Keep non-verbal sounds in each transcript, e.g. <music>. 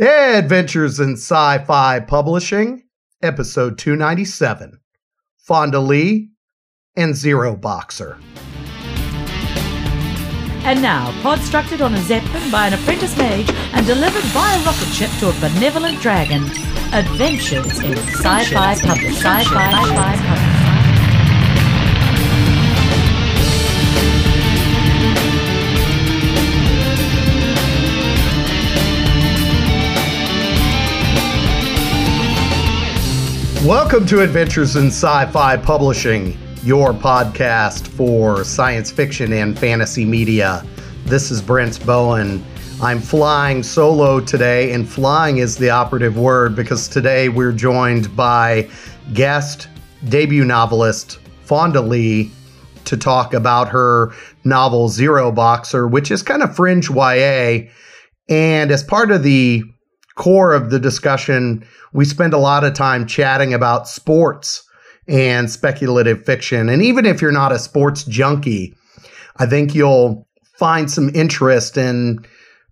Adventures in Sci Fi Publishing, Episode 297 Fonda Lee and Zeroboxer. And now, podstructed on a zeppelin by an apprentice mage and delivered by a rocket ship to a benevolent dragon. Adventures in sci-fi Publishing. Sci-fi, sci-fi public. Welcome to Adventures in Sci Fi Publishing, your podcast for science fiction and fantasy media. This is Brent Bowen. I'm flying solo today, and flying is the operative word because today we're joined by guest debut novelist Fonda Lee to talk about her novel Zeroboxer, which is kind of fringe YA. And as part of the core of the discussion, we spend a lot of time chatting about sports and speculative fiction. And even if you're not a sports junkie, I think you'll find some interest in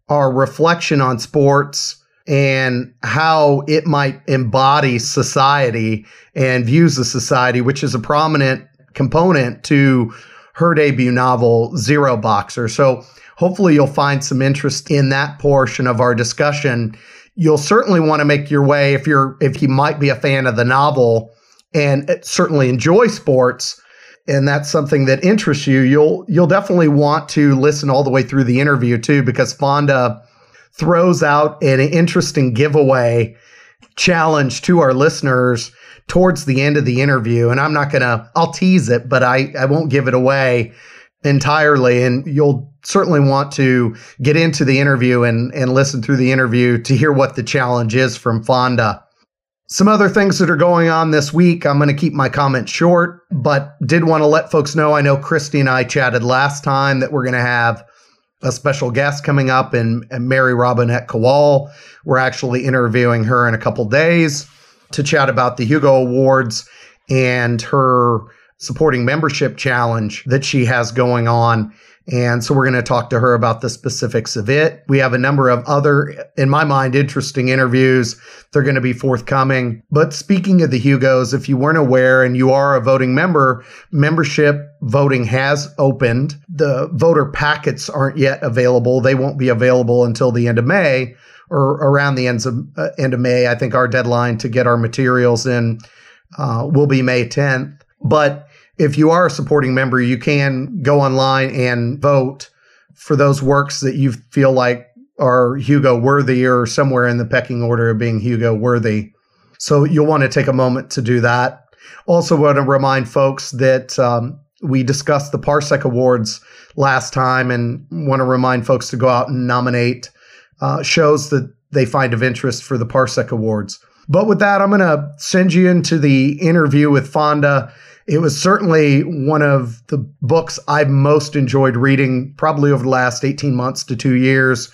our reflection on sports and how it might embody society and views of society, which is a prominent component to her debut novel, Zeroboxer. So hopefully you'll find some interest in that portion of our discussion you'll certainly want to make your way if you're if you might be a fan of the novel and uh, certainly enjoy sports. And that's something that interests you. You'll you'll definitely want to listen all the way through the interview too because Fonda throws out an interesting giveaway challenge to our listeners towards the end of the interview. And I'm not going to I'll tease it but I I won't give it away entirely. And you'll certainly want to get into the interview and, and listen through the interview to hear what the challenge is from Fonda. Some other things that are going on this week. I'm going to keep my comments short, but did want to let folks know. I know Kristi and I chatted last time that we're going to have a special guest coming up in Mary Robinette Kowal. We're actually interviewing her in a couple days to chat about the Hugo Awards and her supporting membership challenge that she has going on. And so we're going to talk to her about the specifics of it. We have a number of other, in my mind, interesting interviews. They're going to be forthcoming. But speaking of the Hugos, if you weren't aware and you are a voting member, membership voting has opened. The voter packets aren't yet available. They won't be available until the end of May or around the ends of, uh, end of May. I think our deadline to get our materials in uh, will be May 10th. But if you are a supporting member, you can go online and vote for those works that you feel like are Hugo worthy or somewhere in the pecking order of being Hugo worthy. So you'll want to take a moment to do that. Also, want to remind folks that um, we discussed the Parsec Awards last time and want to remind folks to go out and nominate uh, shows that they find of interest for the Parsec Awards. But with that, I'm going to send you into the interview with Fonda it was certainly one of the books I've most enjoyed reading, probably over the last 18 months to two years.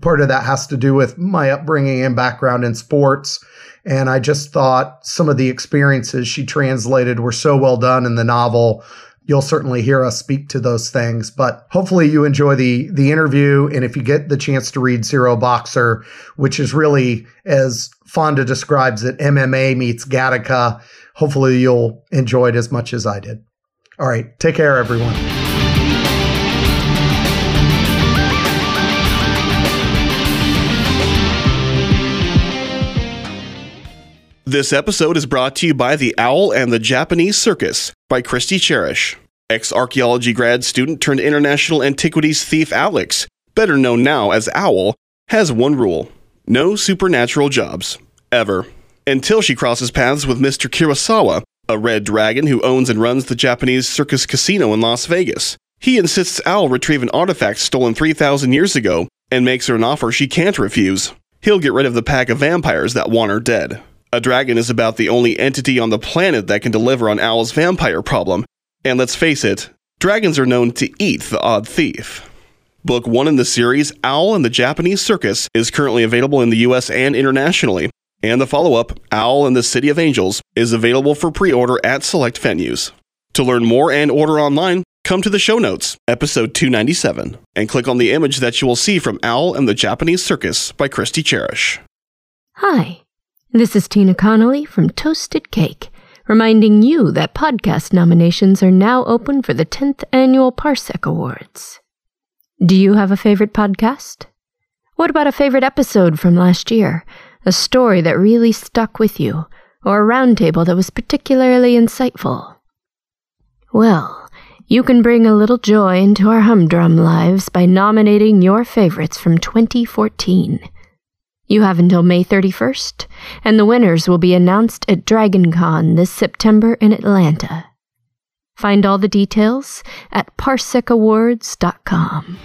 Part of that has to do with my upbringing and background in sports. And I just thought some of the experiences she translated were so well done in the novel. You'll certainly hear us speak to those things, but hopefully you enjoy the the interview. And if you get the chance to read Zeroboxer, which is really, as Fonda describes it, MMA meets Gattaca, hopefully you'll enjoy it as much as I did. All right, take care, everyone. This episode is brought to you by The Owl and the Japanese Circus by Kristi Charish. Ex archaeology grad student turned international antiquities thief Alex, better known now as Owl, has one rule no supernatural jobs. Ever until she crosses paths with Mr. Kurosawa, a red dragon who owns and runs the Japanese Circus Casino in Las Vegas. He insists Owl retrieve an artifact stolen 3,000 years ago and makes her an offer she can't refuse. He'll get rid of the pack of vampires that want her dead. A dragon is about the only entity on the planet that can deliver on Owl's vampire problem, and let's face it, dragons are known to eat the odd thief. Book 1 in the series, Owl and the Japanese Circus, is currently available in the US and internationally, and the follow up, Owl and the City of Angels, is available for pre order at select venues. To learn more and order online, come to the show notes, episode 297, and click on the image that you will see from Owl and the Japanese Circus by Kristi Charish. Hi, this is Tina Connolly from Toasted Cake, reminding you that podcast nominations are now open for the 10th annual Parsec Awards. Do you have a favorite podcast? What about a favorite episode from last year? A story that really stuck with you? Or a roundtable that was particularly insightful? Well, you can bring a little joy into our humdrum lives by nominating your favorites from 2014. You have until May 31st, and the winners will be announced at DragonCon this September in Atlanta. Find all the details at parsecawards.com.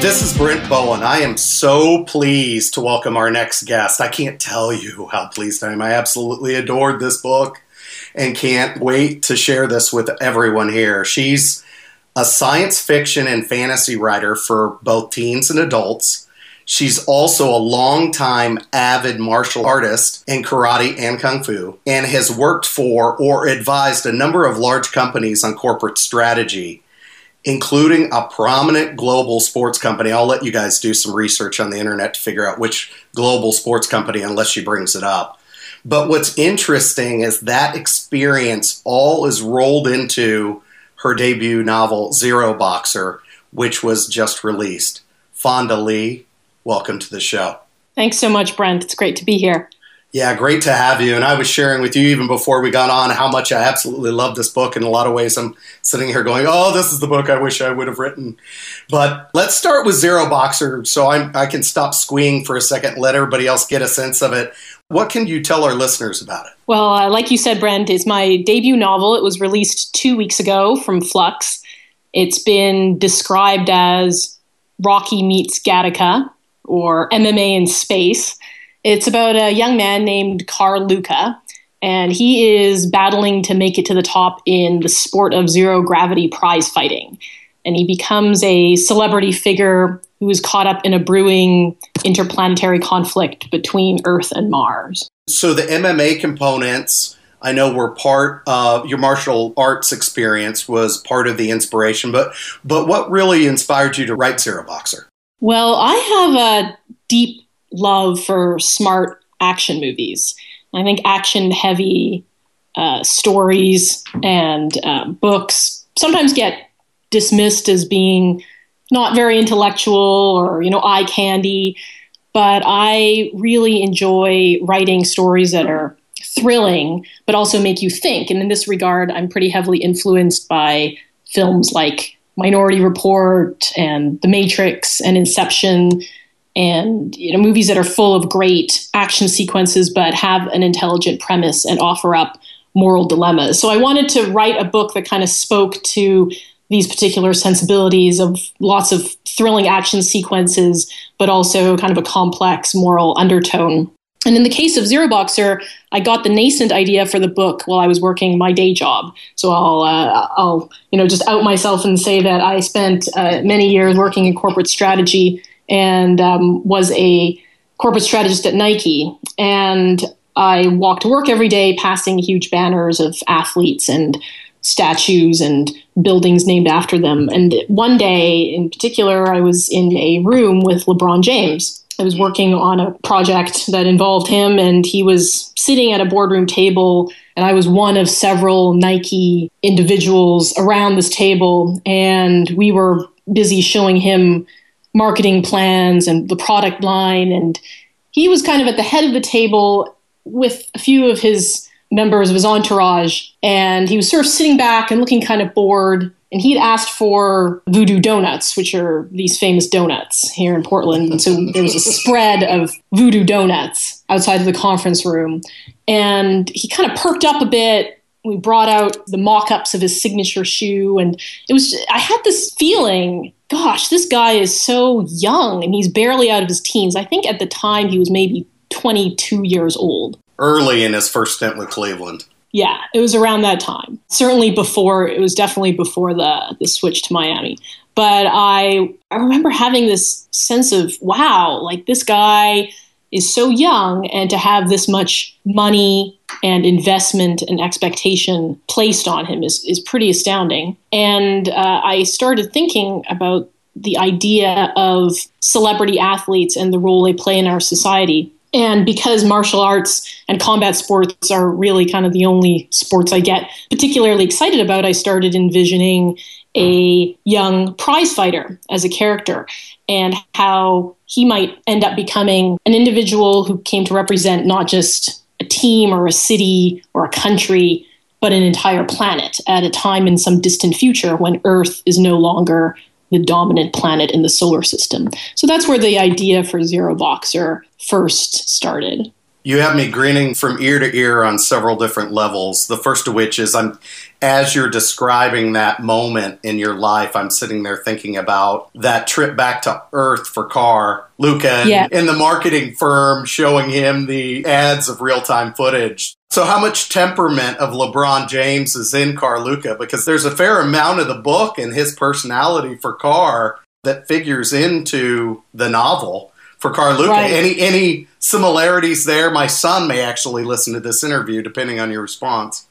This is Brent Bowen. I am so pleased to welcome our next guest. I can't tell you how pleased I am. I absolutely adored this book and can't wait to share this with everyone here. She's a science fiction and fantasy writer for both teens and adults. She's also a longtime avid martial artist in karate and kung fu and has worked for or advised a number of large companies on corporate strategy including a prominent global sports company. I'll let you guys do some research on the internet to figure out which global sports company, unless she brings it up. But what's interesting is that experience all is rolled into her debut novel, Zeroboxer, which was just released. Fonda Lee, welcome to the show. Thanks so much, Brent. It's great to be here. Yeah, great to have you. And I was sharing with you even before we got on how much I absolutely love this book. In a lot of ways, I'm sitting here going, oh, this is the book I wish I would have written. But let's start with Zeroboxer so I'm, i can stop squeeing for a second, let everybody else get a sense of it. What can you tell our listeners about it? Well, uh, like you said, Brent, it's my debut novel. It was released two weeks ago from Flux. It's been described as Rocky meets Gattaca or MMA in space. It's about a young man named Carr Luka, and he is battling to make it to the top in the sport of zero gravity prize fighting. And he becomes a celebrity figure who is caught up in a brewing interplanetary conflict between Earth and Mars. So the MMA components. I know were part of your martial arts experience was part of the inspiration, but but what really inspired you to write Zeroboxer? Well, I have a deep love for smart action movies. I think action heavy uh, stories and uh, books sometimes get dismissed as being not very intellectual or you know eye candy but i really enjoy writing stories that are thrilling but also make you think and in this regard i'm pretty heavily influenced by films like minority report and the matrix and inception and you know movies that are full of great action sequences but have an intelligent premise and offer up moral dilemmas. So I wanted to write a book that kind of spoke to these particular sensibilities of lots of thrilling action sequences but also kind of a complex moral undertone. And in the case of Zeroboxer, I got the nascent idea for the book while I was working my day job. So I'll, uh, I'll, you know, just out myself and say that I spent uh, many years working in corporate strategy and um, was a corporate strategist at Nike. And I walked to work every day passing huge banners of athletes and statues and buildings named after them. And one day in particular, I was in a room with LeBron James. I was working on a project that involved him, and he was sitting at a boardroom table. And I was one of several Nike individuals around this table, and we were busy showing him marketing plans and the product line. And he was kind of at the head of the table with a few of his members of his entourage. And he was sort of sitting back and looking kind of bored. And he'd asked for voodoo donuts, which are these famous donuts here in Portland. And so there was a <laughs> spread of voodoo donuts outside of the conference room. And he kind of perked up a bit we brought out the mock-ups of his signature shoe and it was i had this feeling gosh this guy is so young and he's barely out of his teens. I think at the time he was maybe 22 years old. Early in his first stint with cleveland. Yeah it was around that time. Certainly before it was definitely before the the switch to miami. But i i remember having this sense of wow like this guy is so young and to have this much money and investment and expectation placed on him is, is pretty astounding. And uh, I started thinking about the idea of celebrity athletes and the role they play in our society. And because martial arts and combat sports are really kind of the only sports I get particularly excited about, I started envisioning a young prize fighter as a character and how he might end up becoming an individual who came to represent not just a team or a city or a country, but an entire planet at a time in some distant future when Earth is no longer the dominant planet in the solar system. So that's where the idea for Zeroboxer first started. You have me grinning from ear to ear on several different levels. The first of which is I'm as you're describing that moment in your life, I'm sitting there thinking about that trip back to Earth for Carr, Luka, yeah. in the marketing firm showing him the ads of real time footage. So, how much temperament of LeBron James is in Carr Luka? Because there's a fair amount of the book and his personality for Carr that figures into the novel for Carr Luka. Right. Any any similarities there? My son may actually listen to this interview, depending on your response.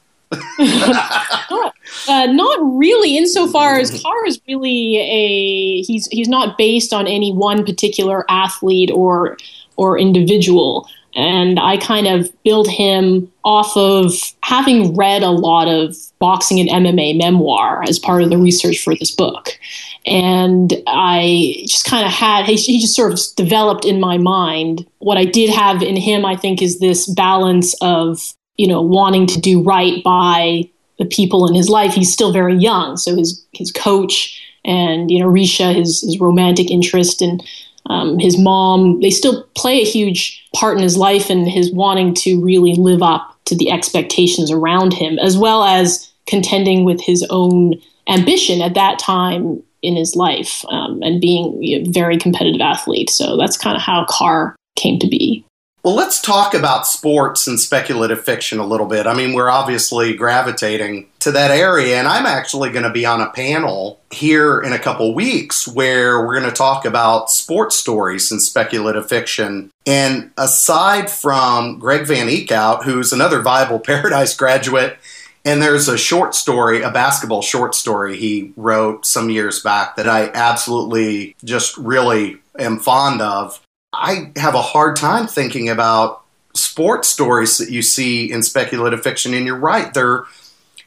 not, <laughs> uh, not really, insofar as Carr is really a he's he's not based on any one particular athlete or or individual. And I kind of build him off of having read a lot of boxing and MMA memoir as part of the research for this book. And I just kind of had, he, he just sort of developed in my mind. What I did have in him, I think, is this balance of you know, wanting to do right by the people in his life. He's still very young, so his his coach and you know Risha, his his romantic interest, and um, his mom, they still play a huge part in his life and his wanting to really live up to the expectations around him, as well as contending with his own ambition at that time in his life um, and being a very competitive athlete. So that's kind of how Carr came to be. Well, let's talk about sports and speculative fiction a little bit. I mean, we're obviously gravitating to that area, and I'm actually going to be on a panel here in a couple weeks where we're going to talk about sports stories and speculative fiction. And aside from Greg Van Eekhout, who's another Viable <laughs> Paradise graduate, and there's a short story, a basketball short story he wrote some years back that I absolutely just really am fond of I have a hard time thinking about sports stories that you see in speculative fiction. And you're right, they're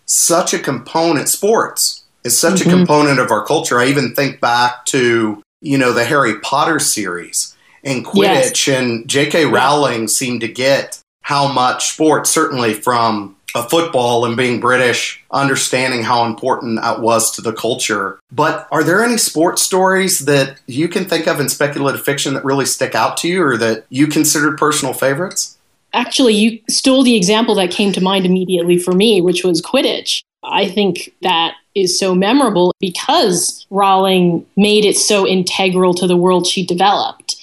such a component, sports is such mm-hmm. a component of our culture. I even think back to, you know, the Harry Potter series and Quidditch, yes. and J.K. Rowling seemed to get how much sports, certainly from of football and being British, understanding how important that was to the culture. But are there any sports stories that you can think of in speculative fiction that really stick out to you or that you considered personal favorites? Actually, you stole the example that came to mind immediately for me, which was Quidditch. I think that is so memorable because Rowling made it so integral to the world she developed.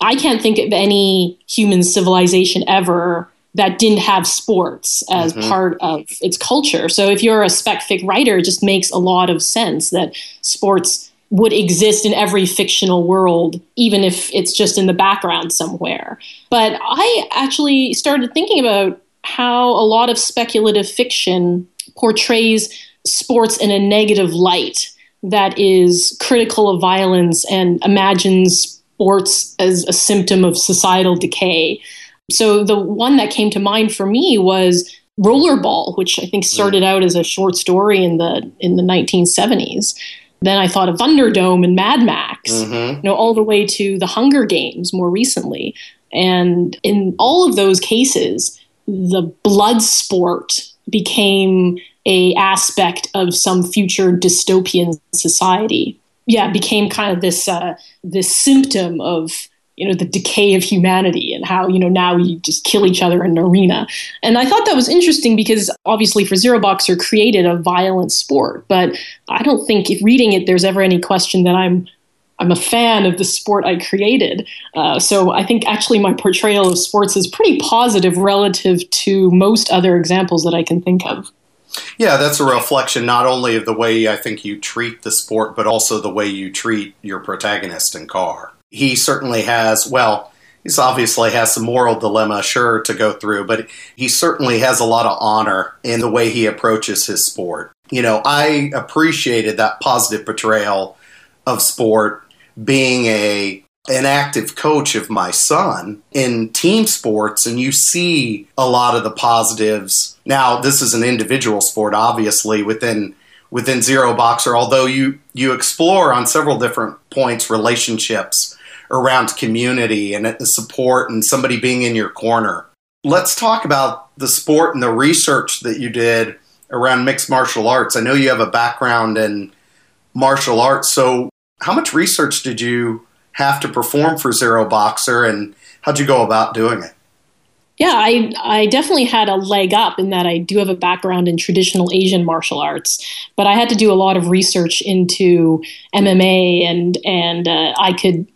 I can't think of any human civilization ever that didn't have sports as mm-hmm. part of its culture. So if you're a spec fic writer, it just makes a lot of sense that sports would exist in every fictional world, even if it's just in the background somewhere. But I actually started thinking about how a lot of speculative fiction portrays sports in a negative light that is critical of violence and imagines sports as a symptom of societal decay. So the one that came to mind for me was Rollerball, which I think started out as a short story in the in the 1970s. Then I thought of Thunderdome and Mad Max, mm-hmm. you know, all the way to the Hunger Games more recently. And in all of those cases, the blood sport became a aspect of some future dystopian society. Yeah, became kind of this uh, this symptom of you know the decay of humanity and how you know now we just kill each other in an arena. And i thought that was interesting because obviously for zeroboxer created a violent sport but i don't think if reading it there's ever any question that i'm i'm a fan of the sport i created. Uh, so i think actually my portrayal of sports is pretty positive relative to most other examples that i can think of. Yeah, that's a reflection not only of the way I think you treat the sport, but also the way you treat your protagonist and Carr he certainly has, well, he's obviously has some moral dilemma, sure, to go through, but he certainly has a lot of honor in the way he approaches his sport. You know, I appreciated that positive portrayal of sport being a an active coach of my son in team sports and you see a lot of the positives. Now, this is an individual sport obviously within within Zeroboxer, although you you explore on several different points relationships around community and the support and somebody being in your corner. Let's talk about the sport and the research that you did around mixed martial arts. I know you have a background in martial arts, so how much research did you have to perform for Zeroboxer and how'd you go about doing it? Yeah, I I definitely had a leg up in that I do have a background in traditional Asian martial arts, but I had to do a lot of research into MMA and and uh, I could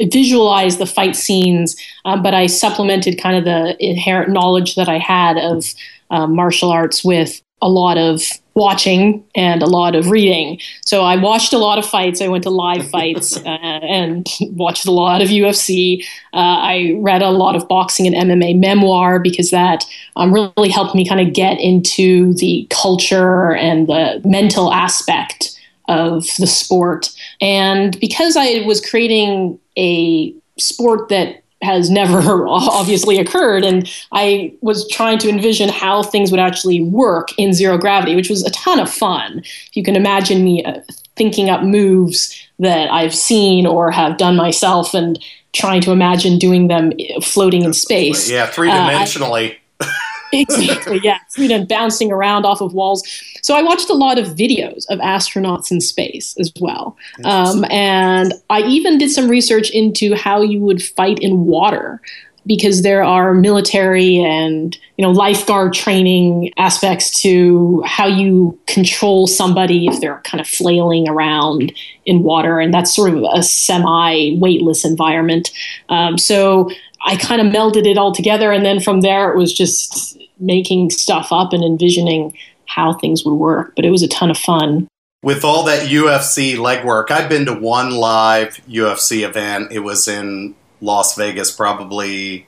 visualize the fight scenes, um, but I supplemented kind of the inherent knowledge that I had of um, martial arts with a lot of watching and a lot of reading. So I watched a lot of fights. I went to live fights <laughs> uh, and watched a lot of UFC. Uh, I read a lot of boxing and MMA memoir because that um, really helped me kind of get into the culture and the mental aspect of the sport. And because I was creating a sport that has never <laughs> obviously occurred. And I was trying to envision how things would actually work in zero gravity, which was a ton of fun. If you can imagine me uh, thinking up moves that I've seen or have done myself and trying to imagine doing them uh, floating in space. Yeah, three dimensionally. Uh, <laughs> <laughs> exactly, yeah. Three bouncing around off of walls. So I watched a lot of videos of astronauts in space as well. Um, and I even did some research into how you would fight in water because there are military and you know lifeguard training aspects to how you control somebody if they're kind of flailing around in water and that's sort of a semi weightless environment um, so i kind of melded it all together and then from there it was just making stuff up and envisioning how things would work, but it was a ton of fun. With all that UFC legwork, I've been to one live UFC event. It was in Las Vegas, probably,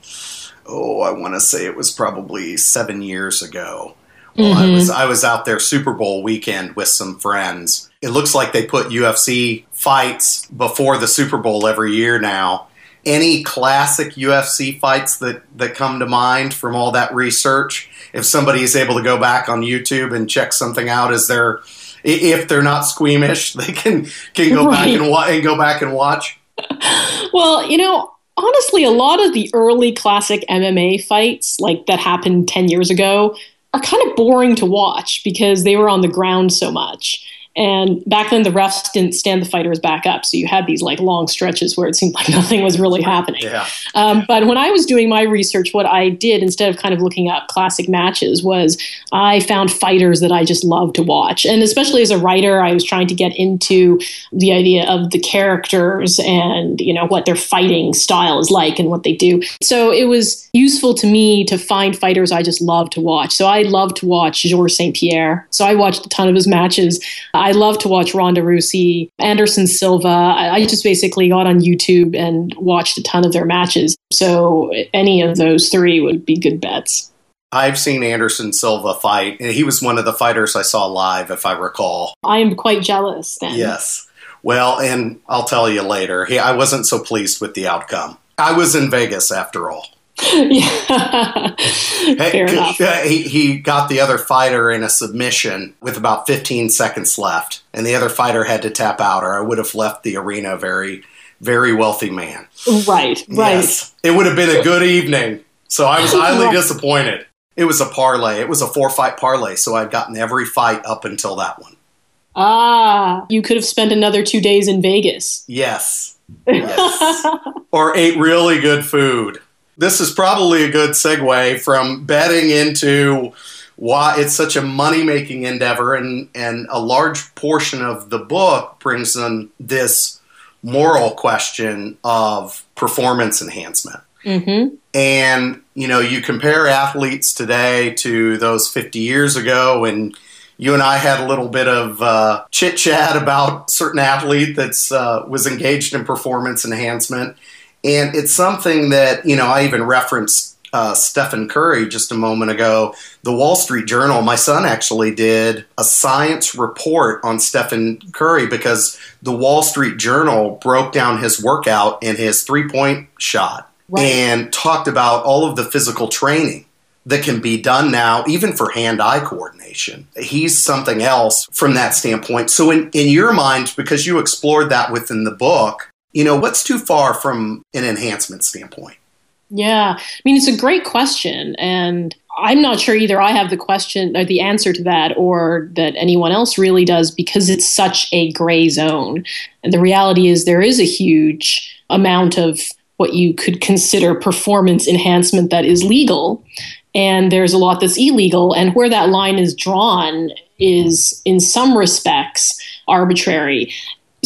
oh, I want to say it was probably seven years ago. Well, mm-hmm. I was I was out there Super Bowl weekend with some friends. It looks like they put UFC fights before the Super Bowl every year now. Any classic UFC fights that that come to mind from all that research? if somebody is able to go back on YouTube and check something out, is there if they're not squeamish, <laughs> they can can go right. back and, wa- and go back and watch. Well, you know, honestly, a lot of the early classic MMA fights, like that happened ten years ago, are kind of boring to watch because they were on the ground so much. And back then, the refs didn't stand the fighters back up, so you had these like long stretches where it seemed like <laughs> nothing was really happening. Yeah. Um, but when I was doing my research, what I did instead of kind of looking up classic matches was I found fighters that I just love to watch, and especially as a writer, I was trying to get into the idea of the characters and you know what their fighting style is like and what they do. So it was useful to me to find fighters I just love to watch. So I love to watch Georges St. Pierre. So I watched a ton of his matches. I love to watch Ronda Rousey, Anderson Silva. I, I just basically got on YouTube and watched a ton of their matches. So any of those three would be good bets. I've seen Anderson Silva fight. And he was one of the fighters I saw live, if I recall. I am quite jealous then. Yes. Well, and I'll tell you later. He, I wasn't so pleased with the outcome. I was in Vegas after all. Yeah. <laughs> Fair enough. He, he got the other fighter in a submission with about 15 seconds left, and the other fighter had to tap out, or I would have left the arena very, very wealthy man. Right, right. Yes. It would have been a good evening. So I was highly <laughs> disappointed. It was a parlay. It was a four fight parlay, so I'd gotten every fight up until that one. Ah, you could have spent another two days in Vegas. Yes. <laughs> Yes. or ate really good food this is probably a good segue from betting into why it's such a money making endeavor and and a large portion of the book brings in this moral question of performance enhancement mm-hmm. and you know you compare athletes today to those 50 years ago and you and I had a little bit of uh, chit chat about certain athlete that's uh, was engaged in performance enhancement And it's something that, you know, I even referenced uh, Stephen Curry just a moment ago. The Wall Street Journal, my son actually did a science report on Stephen Curry because the Wall Street Journal broke down his workout and his three point shot right. and talked about all of the physical training that can be done now, even for hand eye coordination. He's something else from that standpoint. So, in, in your mind, because you explored that within the book, you know, what's too far from an enhancement standpoint? Yeah, I mean, it's a great question. And I'm not sure either I have the question or the answer to that or that anyone else really does because it's such a gray zone. And the reality is, there is a huge amount of what you could consider performance enhancement that is legal and there's a lot that's illegal. And where that line is drawn is, in some respects, arbitrary.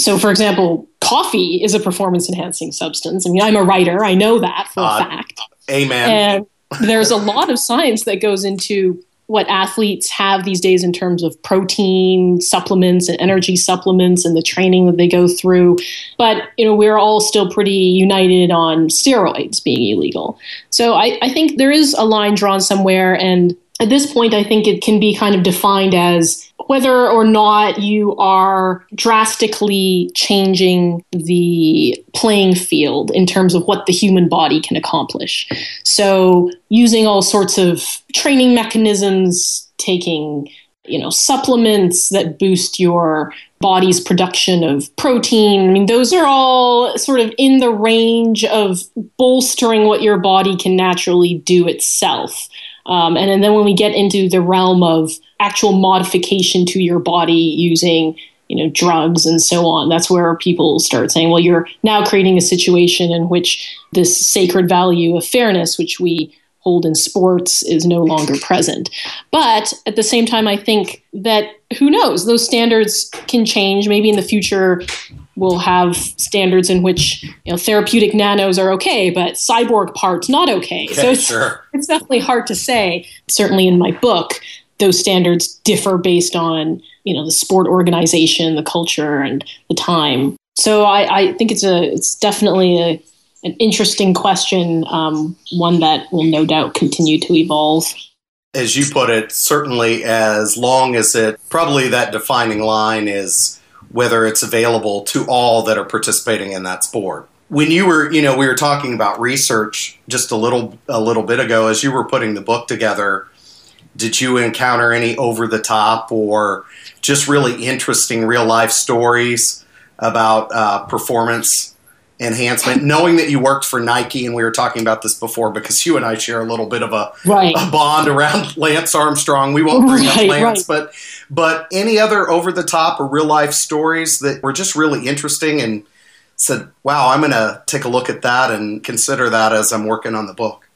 So, for example, coffee is a performance enhancing substance. I mean, I'm a writer, I know that for uh, a fact. Amen. And there's a lot of science that goes into what athletes have these days in terms of protein supplements and energy supplements and the training that they go through. But you know, we're all still pretty united on steroids being illegal. So I, I think there is a line drawn somewhere and at this point, I think it can be kind of defined as whether or not you are drastically changing the playing field in terms of what the human body can accomplish. So, using all sorts of training mechanisms, taking you know supplements that boost your body's production of protein. I mean, those are all sort of in the range of bolstering what your body can naturally do itself. Um, and, and then when we get into the realm of actual modification to your body using you know drugs and so on that's where people start saying well you're now creating a situation in which this sacred value of fairness which we hold in sports is no longer present but at the same time i think that who knows those standards can change maybe in the future we'll have standards in which you know therapeutic nanos are okay, but cyborg parts not okay. okay so it's, sure. it's definitely hard to say. Certainly in my book, those standards differ based on you know the sport organization, the culture, and the time. So I, I think it's a it's definitely a, an interesting question, um, one that will no doubt continue to evolve as you put it, certainly as long as it probably that defining line is whether it's available to all that are participating in that sport. When you were, you know, we were talking about research just a little a little bit ago as you were putting the book together, did you encounter any over the top or just really interesting real life stories about uh, performance enhancement, <laughs> knowing that you worked for Nike, and we were talking about this before because you and I share a little bit of a, right. a bond around <laughs> Lance Armstrong. We won't bring right, up Lance, right. but but any other over the top or real life stories that were just really interesting and said, "Wow, I'm going to take a look at that and consider that as I'm working on the book."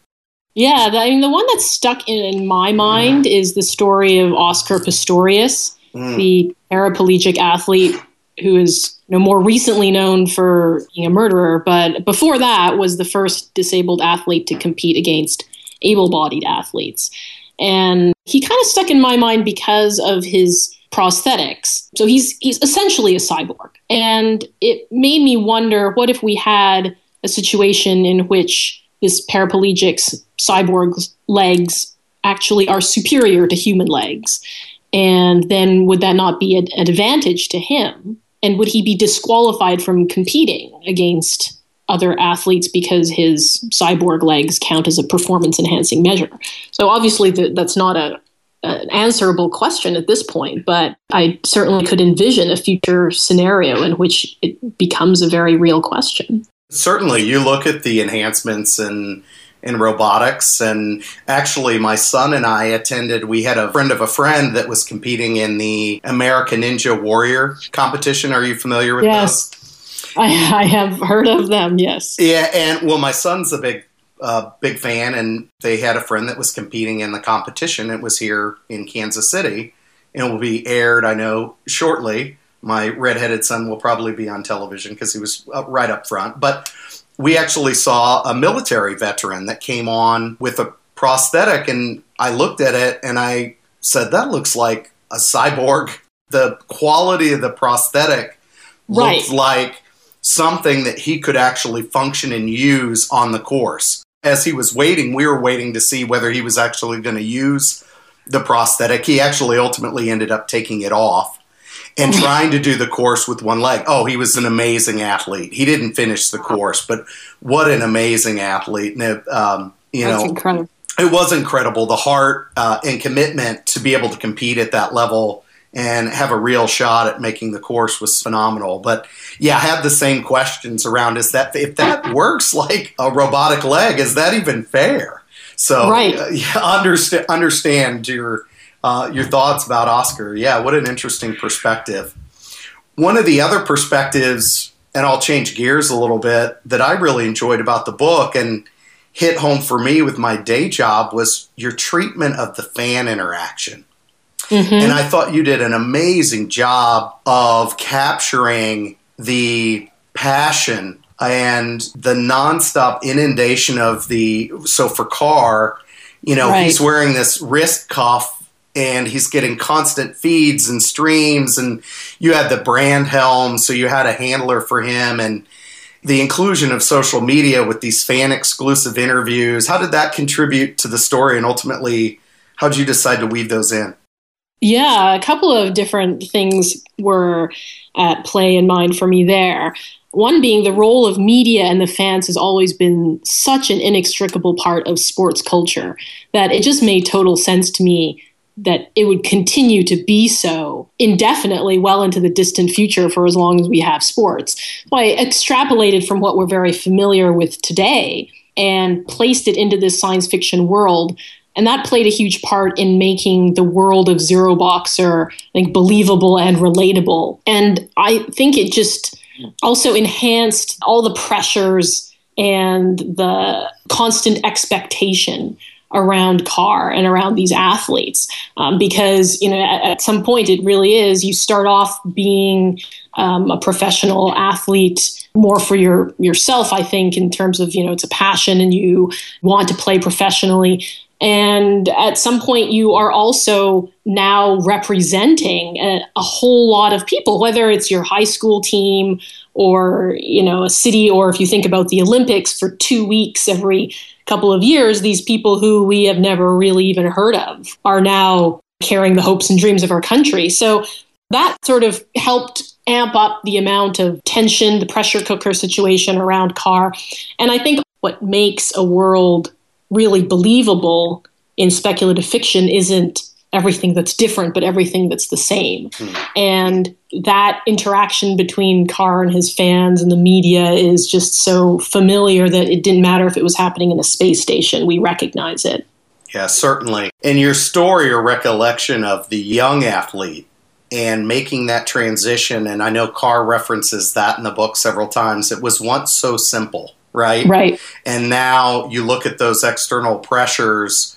Yeah, I mean, the one that's stuck in, in my mind yeah. is the story of Oscar Pistorius, mm. the paraplegic athlete who is you know, more recently known for being a murderer, but before that was the first disabled athlete to compete against able-bodied athletes. And he kind of stuck in my mind because of his prosthetics. So he's he's essentially a cyborg. And it made me wonder what if we had a situation in which this paraplegic's cyborg's legs actually are superior to human legs? And then would that not be an advantage to him? And would he be disqualified from competing against other athletes because his cyborg legs count as a performance enhancing measure? So obviously, the, that's not a, an answerable question at this point, but I certainly could envision a future scenario in which it becomes a very real question. Certainly, you look at the enhancements and in robotics. And actually, my son and I attended, we had a friend of a friend that was competing in the American Ninja Warrior competition. Are you familiar with yes. those? I, I have heard of them, yes. Yeah, and well, my son's a big uh, big fan, and they had a friend that was competing in the competition. It was here in Kansas City, and it will be aired, I know, shortly. My redheaded son will probably be on television because he was uh, right up front. But we actually saw a military veteran that came on with a prosthetic, and I looked at it and I said, That looks like a cyborg. The quality of the prosthetic right. looked like something that he could actually function and use on the course. As he was waiting, we were waiting to see whether he was actually going to use the prosthetic. He actually ultimately ended up taking it off and <laughs> trying to do the course with one leg. Oh, he was an amazing athlete. He didn't finish the course, but what an amazing athlete! And it, um, you That's know, incredible. it was incredible. The heart uh, and commitment to be able to compete at that level and have a real shot at making the course was phenomenal. But yeah, I have the same questions around is that if that <laughs> works like a robotic leg, is that even fair? So Right. uh, <laughs> yeah, understand understand your uh, your thoughts about Oscar. Yeah, what an interesting perspective. One of the other perspectives, and I'll change gears a little bit, that I really enjoyed about the book and hit home for me with my day job was your treatment of the fan interaction. And I thought you did an amazing job of capturing the passion and the nonstop inundation of the. So for Carr, you know, Right. he's wearing this wrist cuff and he's getting constant feeds and streams. And you had the brand helm, so you had a handler for him. And the inclusion of social media with these fan exclusive interviews, how did that contribute to the story? And ultimately, how did you decide to weave those in? Yeah, a couple of different things were at play in mind for me there. One being the role of media and the fans has always been such an inextricable part of sports culture that it just made total sense to me that it would continue to be so indefinitely well into the distant future for as long as we have sports. I extrapolated from what we're very familiar with today and placed it into this science fiction world and that played a huge part in making the world of Zeroboxer like believable and relatable. And I think it just also enhanced all the pressures and the constant expectation around Carr and around these athletes um, because you know at, at, some point it really is you start off being um, a professional athlete more for your yourself i think in terms of you know it's a passion and you want to play professionally. And at some point, you are also now representing a, a, whole lot of people, whether it's your high school team or you know a city, or if you think about the Olympics for two weeks every couple of years, these people who we have never really even heard of are now carrying the hopes and dreams of our country. So that sort of helped amp up the amount of tension, the pressure cooker situation around Carr. And I think what makes a world really believable in speculative fiction isn't everything that's different, but everything that's the same. Mm. And that interaction between Carr and his fans and the media is just so familiar that it didn't matter if it was happening in a space station. We recognize it. Yeah, certainly. In your story or recollection of the young athlete and making that transition, and I know Carr references that in the book several times, it was once so simple right? Right. And now you look at those external pressures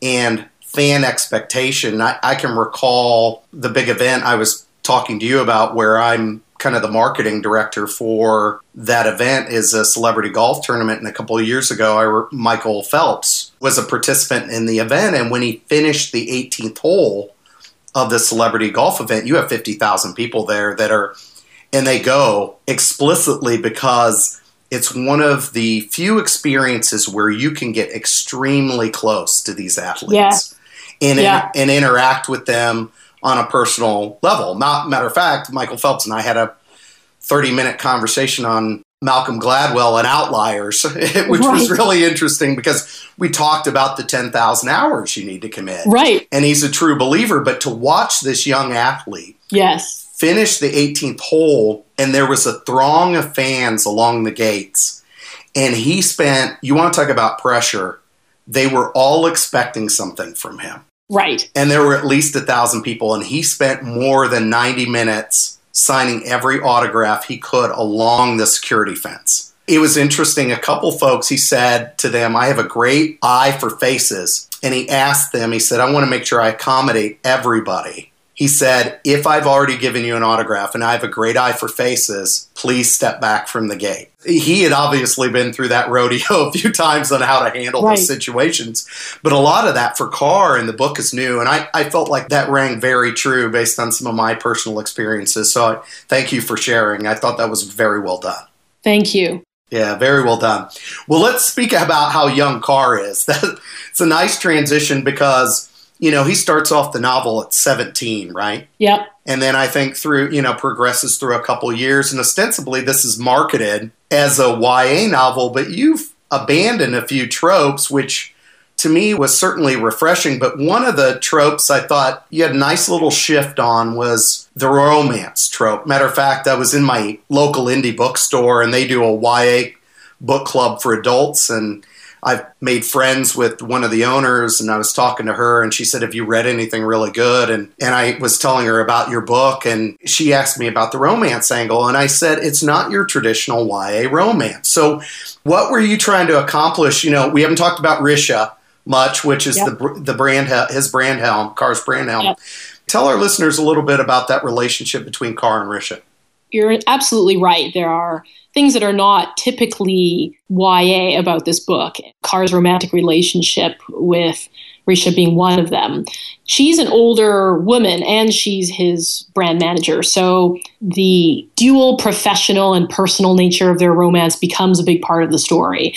and fan expectation. I, I, can recall the big event I was talking to you about where I'm kind of the marketing director for that event is a celebrity golf tournament. And a couple of years ago, I Michael Phelps was a participant in the event. And when he finished the 18th hole of the celebrity golf event, you have 50,000 people there that are, and they go explicitly because it's one of the few experiences where you can get extremely close to these athletes yeah. And, yeah. and interact with them on a personal level. Not, matter of fact, Michael Phelps and I had a 30 minute conversation on Malcolm Gladwell and Outliers, <laughs> which right. was really interesting because we talked about the 10,000 hours you need to commit. Right. And he's a true believer, but to watch this young athlete yes finished the 18th hole and there was a throng of fans along the gates and he spent you want to talk about pressure they were all expecting something from him right. And there were at least a thousand people and he spent more than 90 minutes signing every autograph he could along the security fence. It was interesting. A couple folks he said to them i have a great eye for faces and he asked them he said i want to make sure i accommodate everybody he said, If I've already given you an autograph and I have a great eye for faces, please step back from the gate. He had obviously been through that rodeo <laughs> a few times on how to handle right. those situations. But a lot of that for Carr in the book is new. And I, I felt like that rang very true based on some of my personal experiences. So I, thank you for sharing. I thought that was very well done. Thank you. Yeah, very well done. Well, let's speak about how young Carr is. <laughs> That, it's a nice transition because, you know, he starts off the novel at 17, right? Yep. And then I think through, you know, progresses through a couple years. And ostensibly, this is marketed as a YA novel, but you've abandoned a few tropes, which to me was certainly refreshing. But one of the tropes I thought you had a nice little shift on was the romance trope. Matter of fact, I was in my local indie bookstore and they do a YA book club for adults. And I've made friends with one of the owners and I was talking to her and she said, Have you read anything really good? And, and I was telling her about your book and she asked me about the romance angle. And I said, It's not your traditional YA romance. So, what were you trying to accomplish? You know, we haven't talked about Risha much, which is yep. the the brand his brandhelm, Carr's brandhelm. Yep. Tell our listeners a little bit about that relationship between Carr and Risha. You're absolutely right. There are things that are not typically YA about this book. Carr's romantic relationship with Risha being one of them. She's an older woman and she's his brand manager. So the dual professional and personal nature of their romance becomes a big part of the story.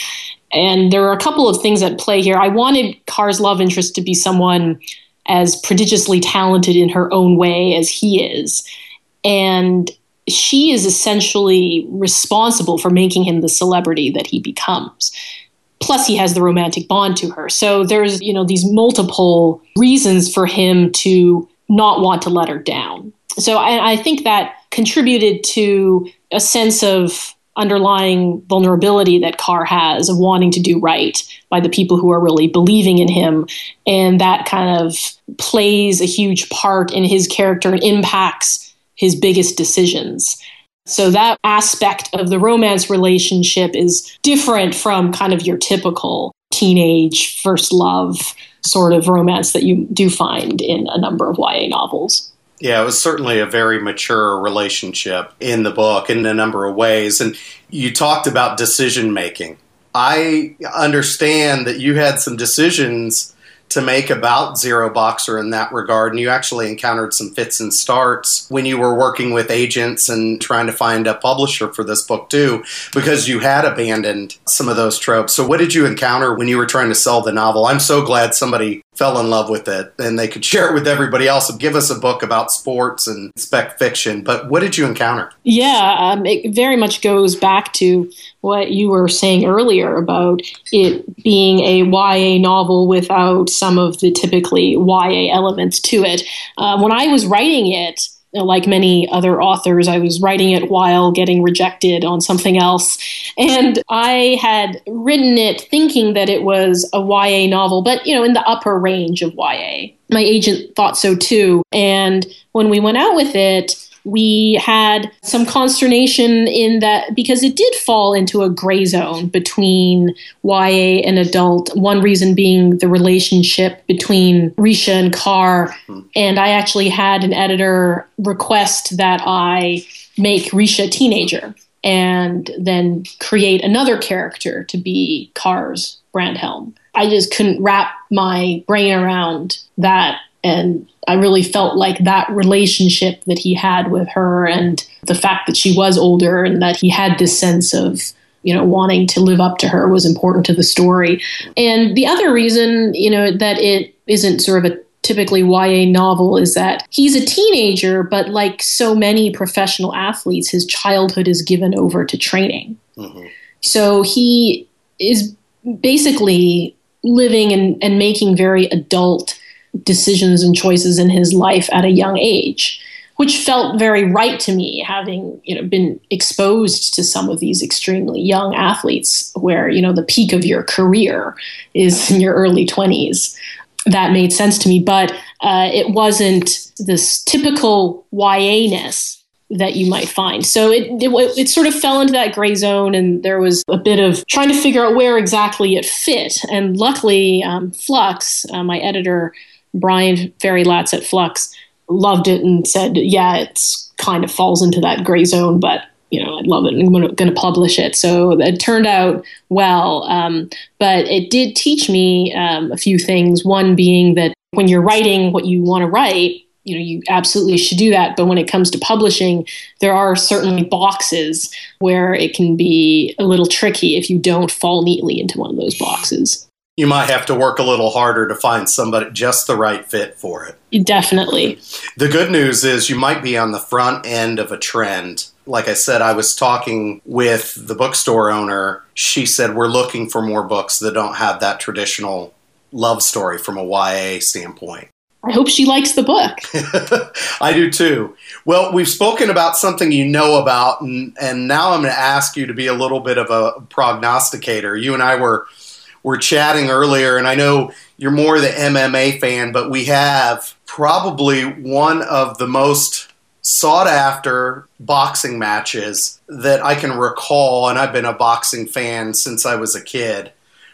And there are a couple of things at play here. I wanted Carr's love interest to be someone as prodigiously talented in her own way as he is. And she is essentially responsible for making him the celebrity that he becomes. Plus, he has the romantic bond to her. So there's, you know, these multiple reasons for him to not want to let her down. So I, I think that contributed to a sense of underlying vulnerability that Carr has of wanting to do right by the people who are really believing in him. And that kind of plays a huge part in his character and impacts his biggest decisions. So that aspect of the romance relationship is different from kind of your typical teenage first love sort of romance that you do find in a number of YA novels. Yeah, it was certainly a very mature relationship in the book in a number of ways. And you talked about decision making. I understand that you had some decisions to make about Zeroboxer in that regard. And you actually encountered some fits and starts when you were working with agents and trying to find a publisher for this book, too, because you had abandoned some of those tropes. So, what did you encounter when you were trying to sell the novel? I'm so glad somebody fell in love with it and they could <laughs> share it with everybody else and give us a book about sports and spec fiction. But what did you encounter? Yeah, um, it very much goes back to what you were saying earlier about it being a YA novel without some of the typically YA elements to it. Uh, when I was writing it, like many other authors, I was writing it while getting rejected on something else. And I had written it thinking that it was a YA novel, but you know, in the upper range of YA. My agent thought so too. And when we went out with it, we had some consternation in that because it did fall into a gray zone between YA and adult. One reason being the relationship between Risha and Carr. Hmm. And I actually had an editor request that I make Risha a teenager and then create another character to be Carr's Brandhelm. I just couldn't wrap my brain around that and I really felt like that relationship that he had with her and the fact that she was older and that he had this sense of, you know, wanting to live up to her was important to the story. And the other reason, you know, that it isn't sort of a typically YA novel is that he's a teenager, but like so many professional athletes, his childhood is given over to training. Mm-hmm. So he is basically living and, and making very adult decisions and choices in his life at a young age which felt very right to me having you know been exposed to some of these extremely young athletes where you know the peak of your career is in your early 20s that made sense to me but uh, it wasn't this typical ya-ness that you might find. So it, it, it sort of fell into that gray zone and there was a bit of trying to figure out where exactly it fit. And luckily um, flux uh, my editor Brian Farrey-Latz at Flux loved it and said, yeah, it's kind of falls into that gray zone, but you know, I love it I'm going to publish it. So it turned out well. Um, but it did teach me um, a few things. One being that when you're writing what you want to write, you know you absolutely should do that but when it comes to publishing there are certainly boxes where it can be a little tricky if you don't fall neatly into one of those boxes you might have to work a little harder to find somebody just the right fit for it definitely the good news is you might be on the front end of a trend like I said, I was talking with the bookstore owner. She said, We're looking for more books that don't have that traditional love story from a YA standpoint. I hope she likes the book. <laughs> I do too. Well, we've spoken about something you know about, and, and now I'm going to ask you to be a little bit of a prognosticator. You and I were were chatting earlier, and I know you're more of the MMA fan, but we have probably one of the most sought after boxing matches that I can recall, and I've been a boxing fan since I was a kid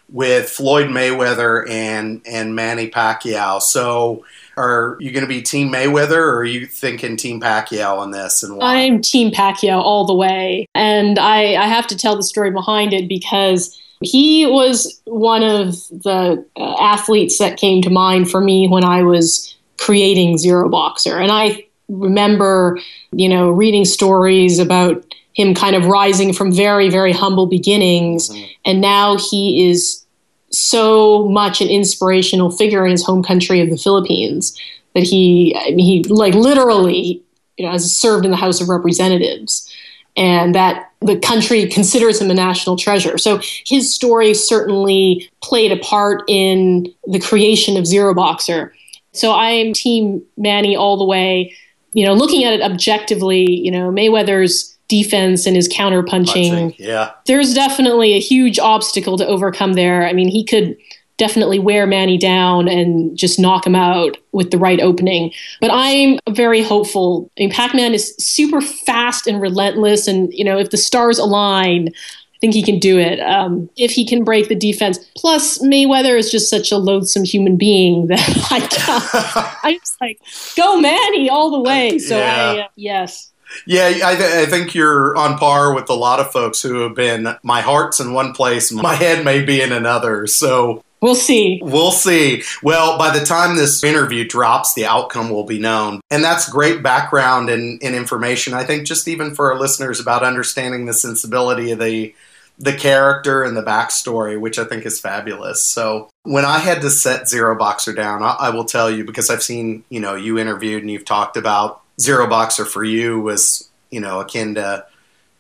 with Floyd Mayweather and and Manny Pacquiao. So, are you going to be Team Mayweather, or are you thinking Team Pacquiao on this? And why? I'm Team Pacquiao all the way, and I, I have to tell the story behind it because he was one of the uh, athletes that came to mind for me when I was creating Zeroboxer, and I remember, you know, reading stories about him kind of rising from very, very humble beginnings. Mm-hmm. And now he is so much an inspirational figure in his home country of the Philippines that he, I mean, he like literally, you know, has served in the House of Representatives and that the country considers him a national treasure. So his story certainly played a part in the creation of Zeroboxer. So I'm team Manny all the way. You know, looking at it objectively, you know, Mayweather's defense and his counterpunching. Punching, yeah. There's definitely a huge obstacle to overcome there. I mean, he could definitely wear Manny down and just knock him out with the right opening. But I'm very hopeful. I mean, Pac-Man is super fast and relentless, and you know, if the stars align, I think he can do it. Um, if he can break the defense. Plus, Mayweather is just such a loathsome human being that <laughs> I, I just like go Manny all the way. So yeah. I, uh, yes. Yeah, I, th- I, think you're on par with a lot of folks who have been. My heart's in one place, my head may be in another. So we'll see. We'll see. Well, by the time this interview drops, the outcome will be known. And that's great background and, and information. I think just even for our listeners about understanding the sensibility of the the character and the backstory, which I think is fabulous. So when I had to set Zeroboxer down, I, I will tell you because I've seen you know you interviewed and you've talked about Zeroboxer for you was, you know, akin to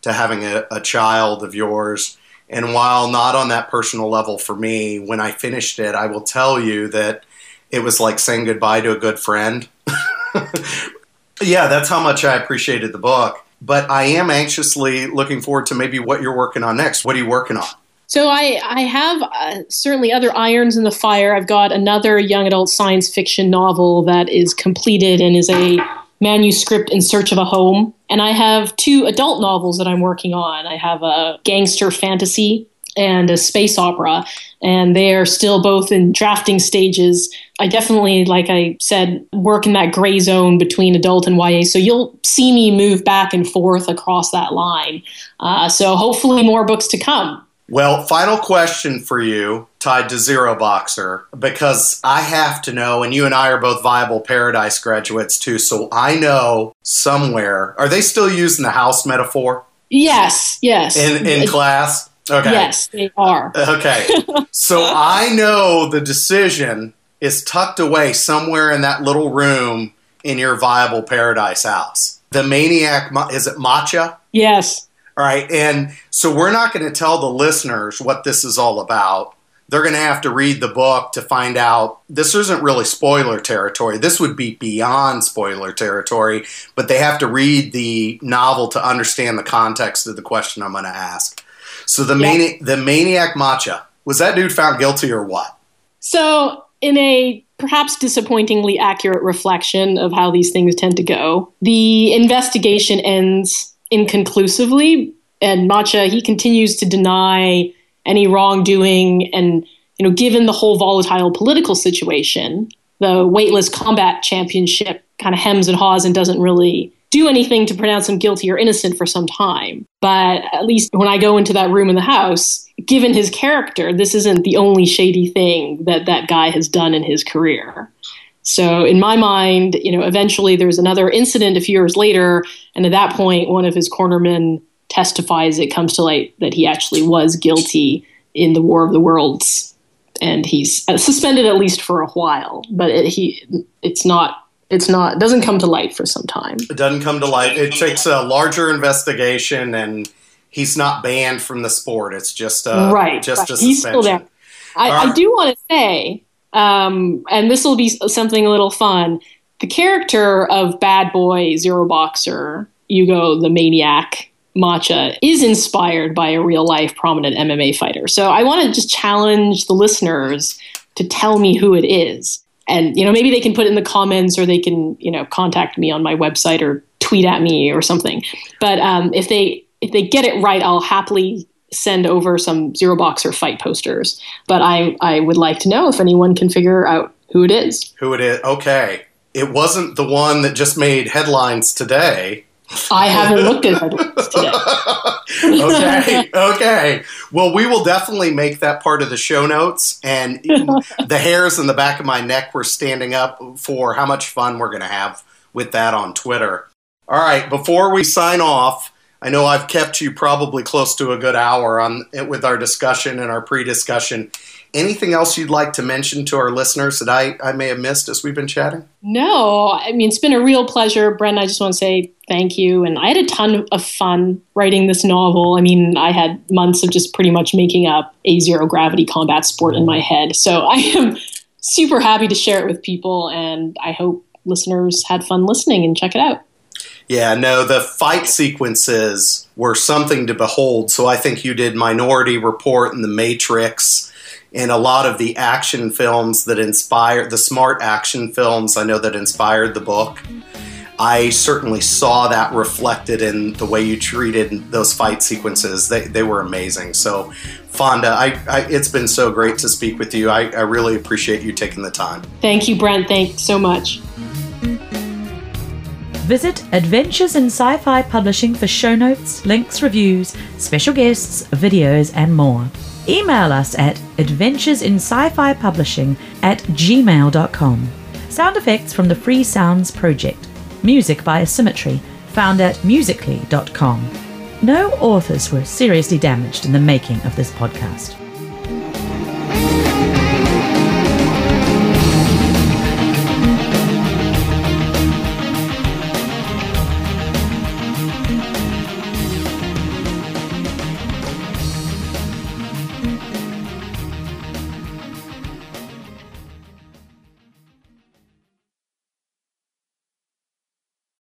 to having a, a child of yours. And while not on that personal level for me, when I finished it, I will tell you that it was like saying goodbye to a good friend. <laughs> yeah, that's how much I appreciated the book. But I am anxiously looking forward to maybe what you're working on next. What are you working on? So I, I have uh, certainly other irons in the fire. I've got another young adult science fiction novel that is completed and is a manuscript in search of a home. And I have two adult novels that I'm working on. I have a gangster fantasy and a space opera, and they are still both in drafting stages. I definitely, like I said, work in that gray zone between adult and YA. So you'll see me move back and forth across that line. Uh, so hopefully, more books to come. Well, final question for you tied to Zeroboxer because I have to know, and you and I are both Viable Paradise graduates too, so I know somewhere. Are they still using the house metaphor? Yes, yes. In in class? Okay. Yes, they are. Okay. <laughs> so I know the decision is tucked away somewhere in that little room in your Viable Paradise house. The maniac is it Mancha? Yes. All right. And so we're not going to tell the listeners what this is all about. They're going to have to read the book to find out. This isn't really spoiler territory. This would be beyond spoiler territory, but they have to read the novel to understand the context of the question I'm going to ask. So the yeah. mani- the maniac Mancha was that dude found guilty or what? So in a perhaps disappointingly accurate reflection of how these things tend to go, the investigation ends inconclusively. And Mancha, he continues to deny any wrongdoing. And, you know, given the whole volatile political situation, the weightless combat championship kind of hems and haws and doesn't really do anything to pronounce him guilty or innocent for some time. But at least when I go into that room in the house, given his character, this isn't the only shady thing that that guy has done in his career. So in my mind, you know, eventually there's another incident a few years later, and at that point, one of his cornermen testifies. It comes to light that he actually was guilty in the War of the Worlds, and he's uh, suspended at least for a while. But it, he, it's not. It's not. Doesn't come to light for some time. It doesn't come to light. It takes a larger investigation, and he's not banned from the sport. It's just a, right. Just right. a suspension. He's still there. I, I do want to say um, and this will be something a little fun. The character of bad boy zeroboxer Yugo the maniac Mancha is inspired by a real life prominent MMA fighter. So I want to just challenge the listeners to tell me who it is. And you know maybe they can put it in the comments or they can you know contact me on my website or tweet at me or something. But um, if they if they get it right, I'll happily send over some zeroboxer fight posters. But I, I would like to know if anyone can figure out who it is. Who it is? Okay. It wasn't the one that just made headlines today. I haven't looked at headlines today. <laughs> okay, okay. Well, we will definitely make that part of the show notes. And <laughs> the hairs in the back of my neck were standing up for how much fun we're going to have with that on Twitter. All right, before we sign off, I know I've kept you probably close to a good hour on with our discussion and our pre-discussion. Anything else you'd like to mention to our listeners that I, I may have missed as we've been chatting? No, I mean it's been a real pleasure, Brent. I just want to say thank you, and I had a ton of fun writing this novel. I mean, I had months of just pretty much making up a zero gravity combat sport in my head. So <laughs> I am super happy to share it with people, and I hope listeners had fun listening and check it out. Yeah, no, the fight sequences were something to behold. So I think you did Minority Report and The Matrix and a lot of the action films that inspired the smart action films I know that inspired the book. I certainly saw that reflected in the way you treated those fight sequences. They, they were amazing. So, Fonda, I, I, it's been so great to speak with you. I, I really appreciate you taking the time. Thank you, Brent. Thanks so much. Visit Adventures in Sci Fi Publishing for show notes, links, reviews, special guests, videos, and more. Email us at adventuresinsci-fi publishing at gmail.com. Sound effects from the Free Sounds Project. Music by Asymmetry, found at musically.com. No authors were seriously damaged in the making of this podcast.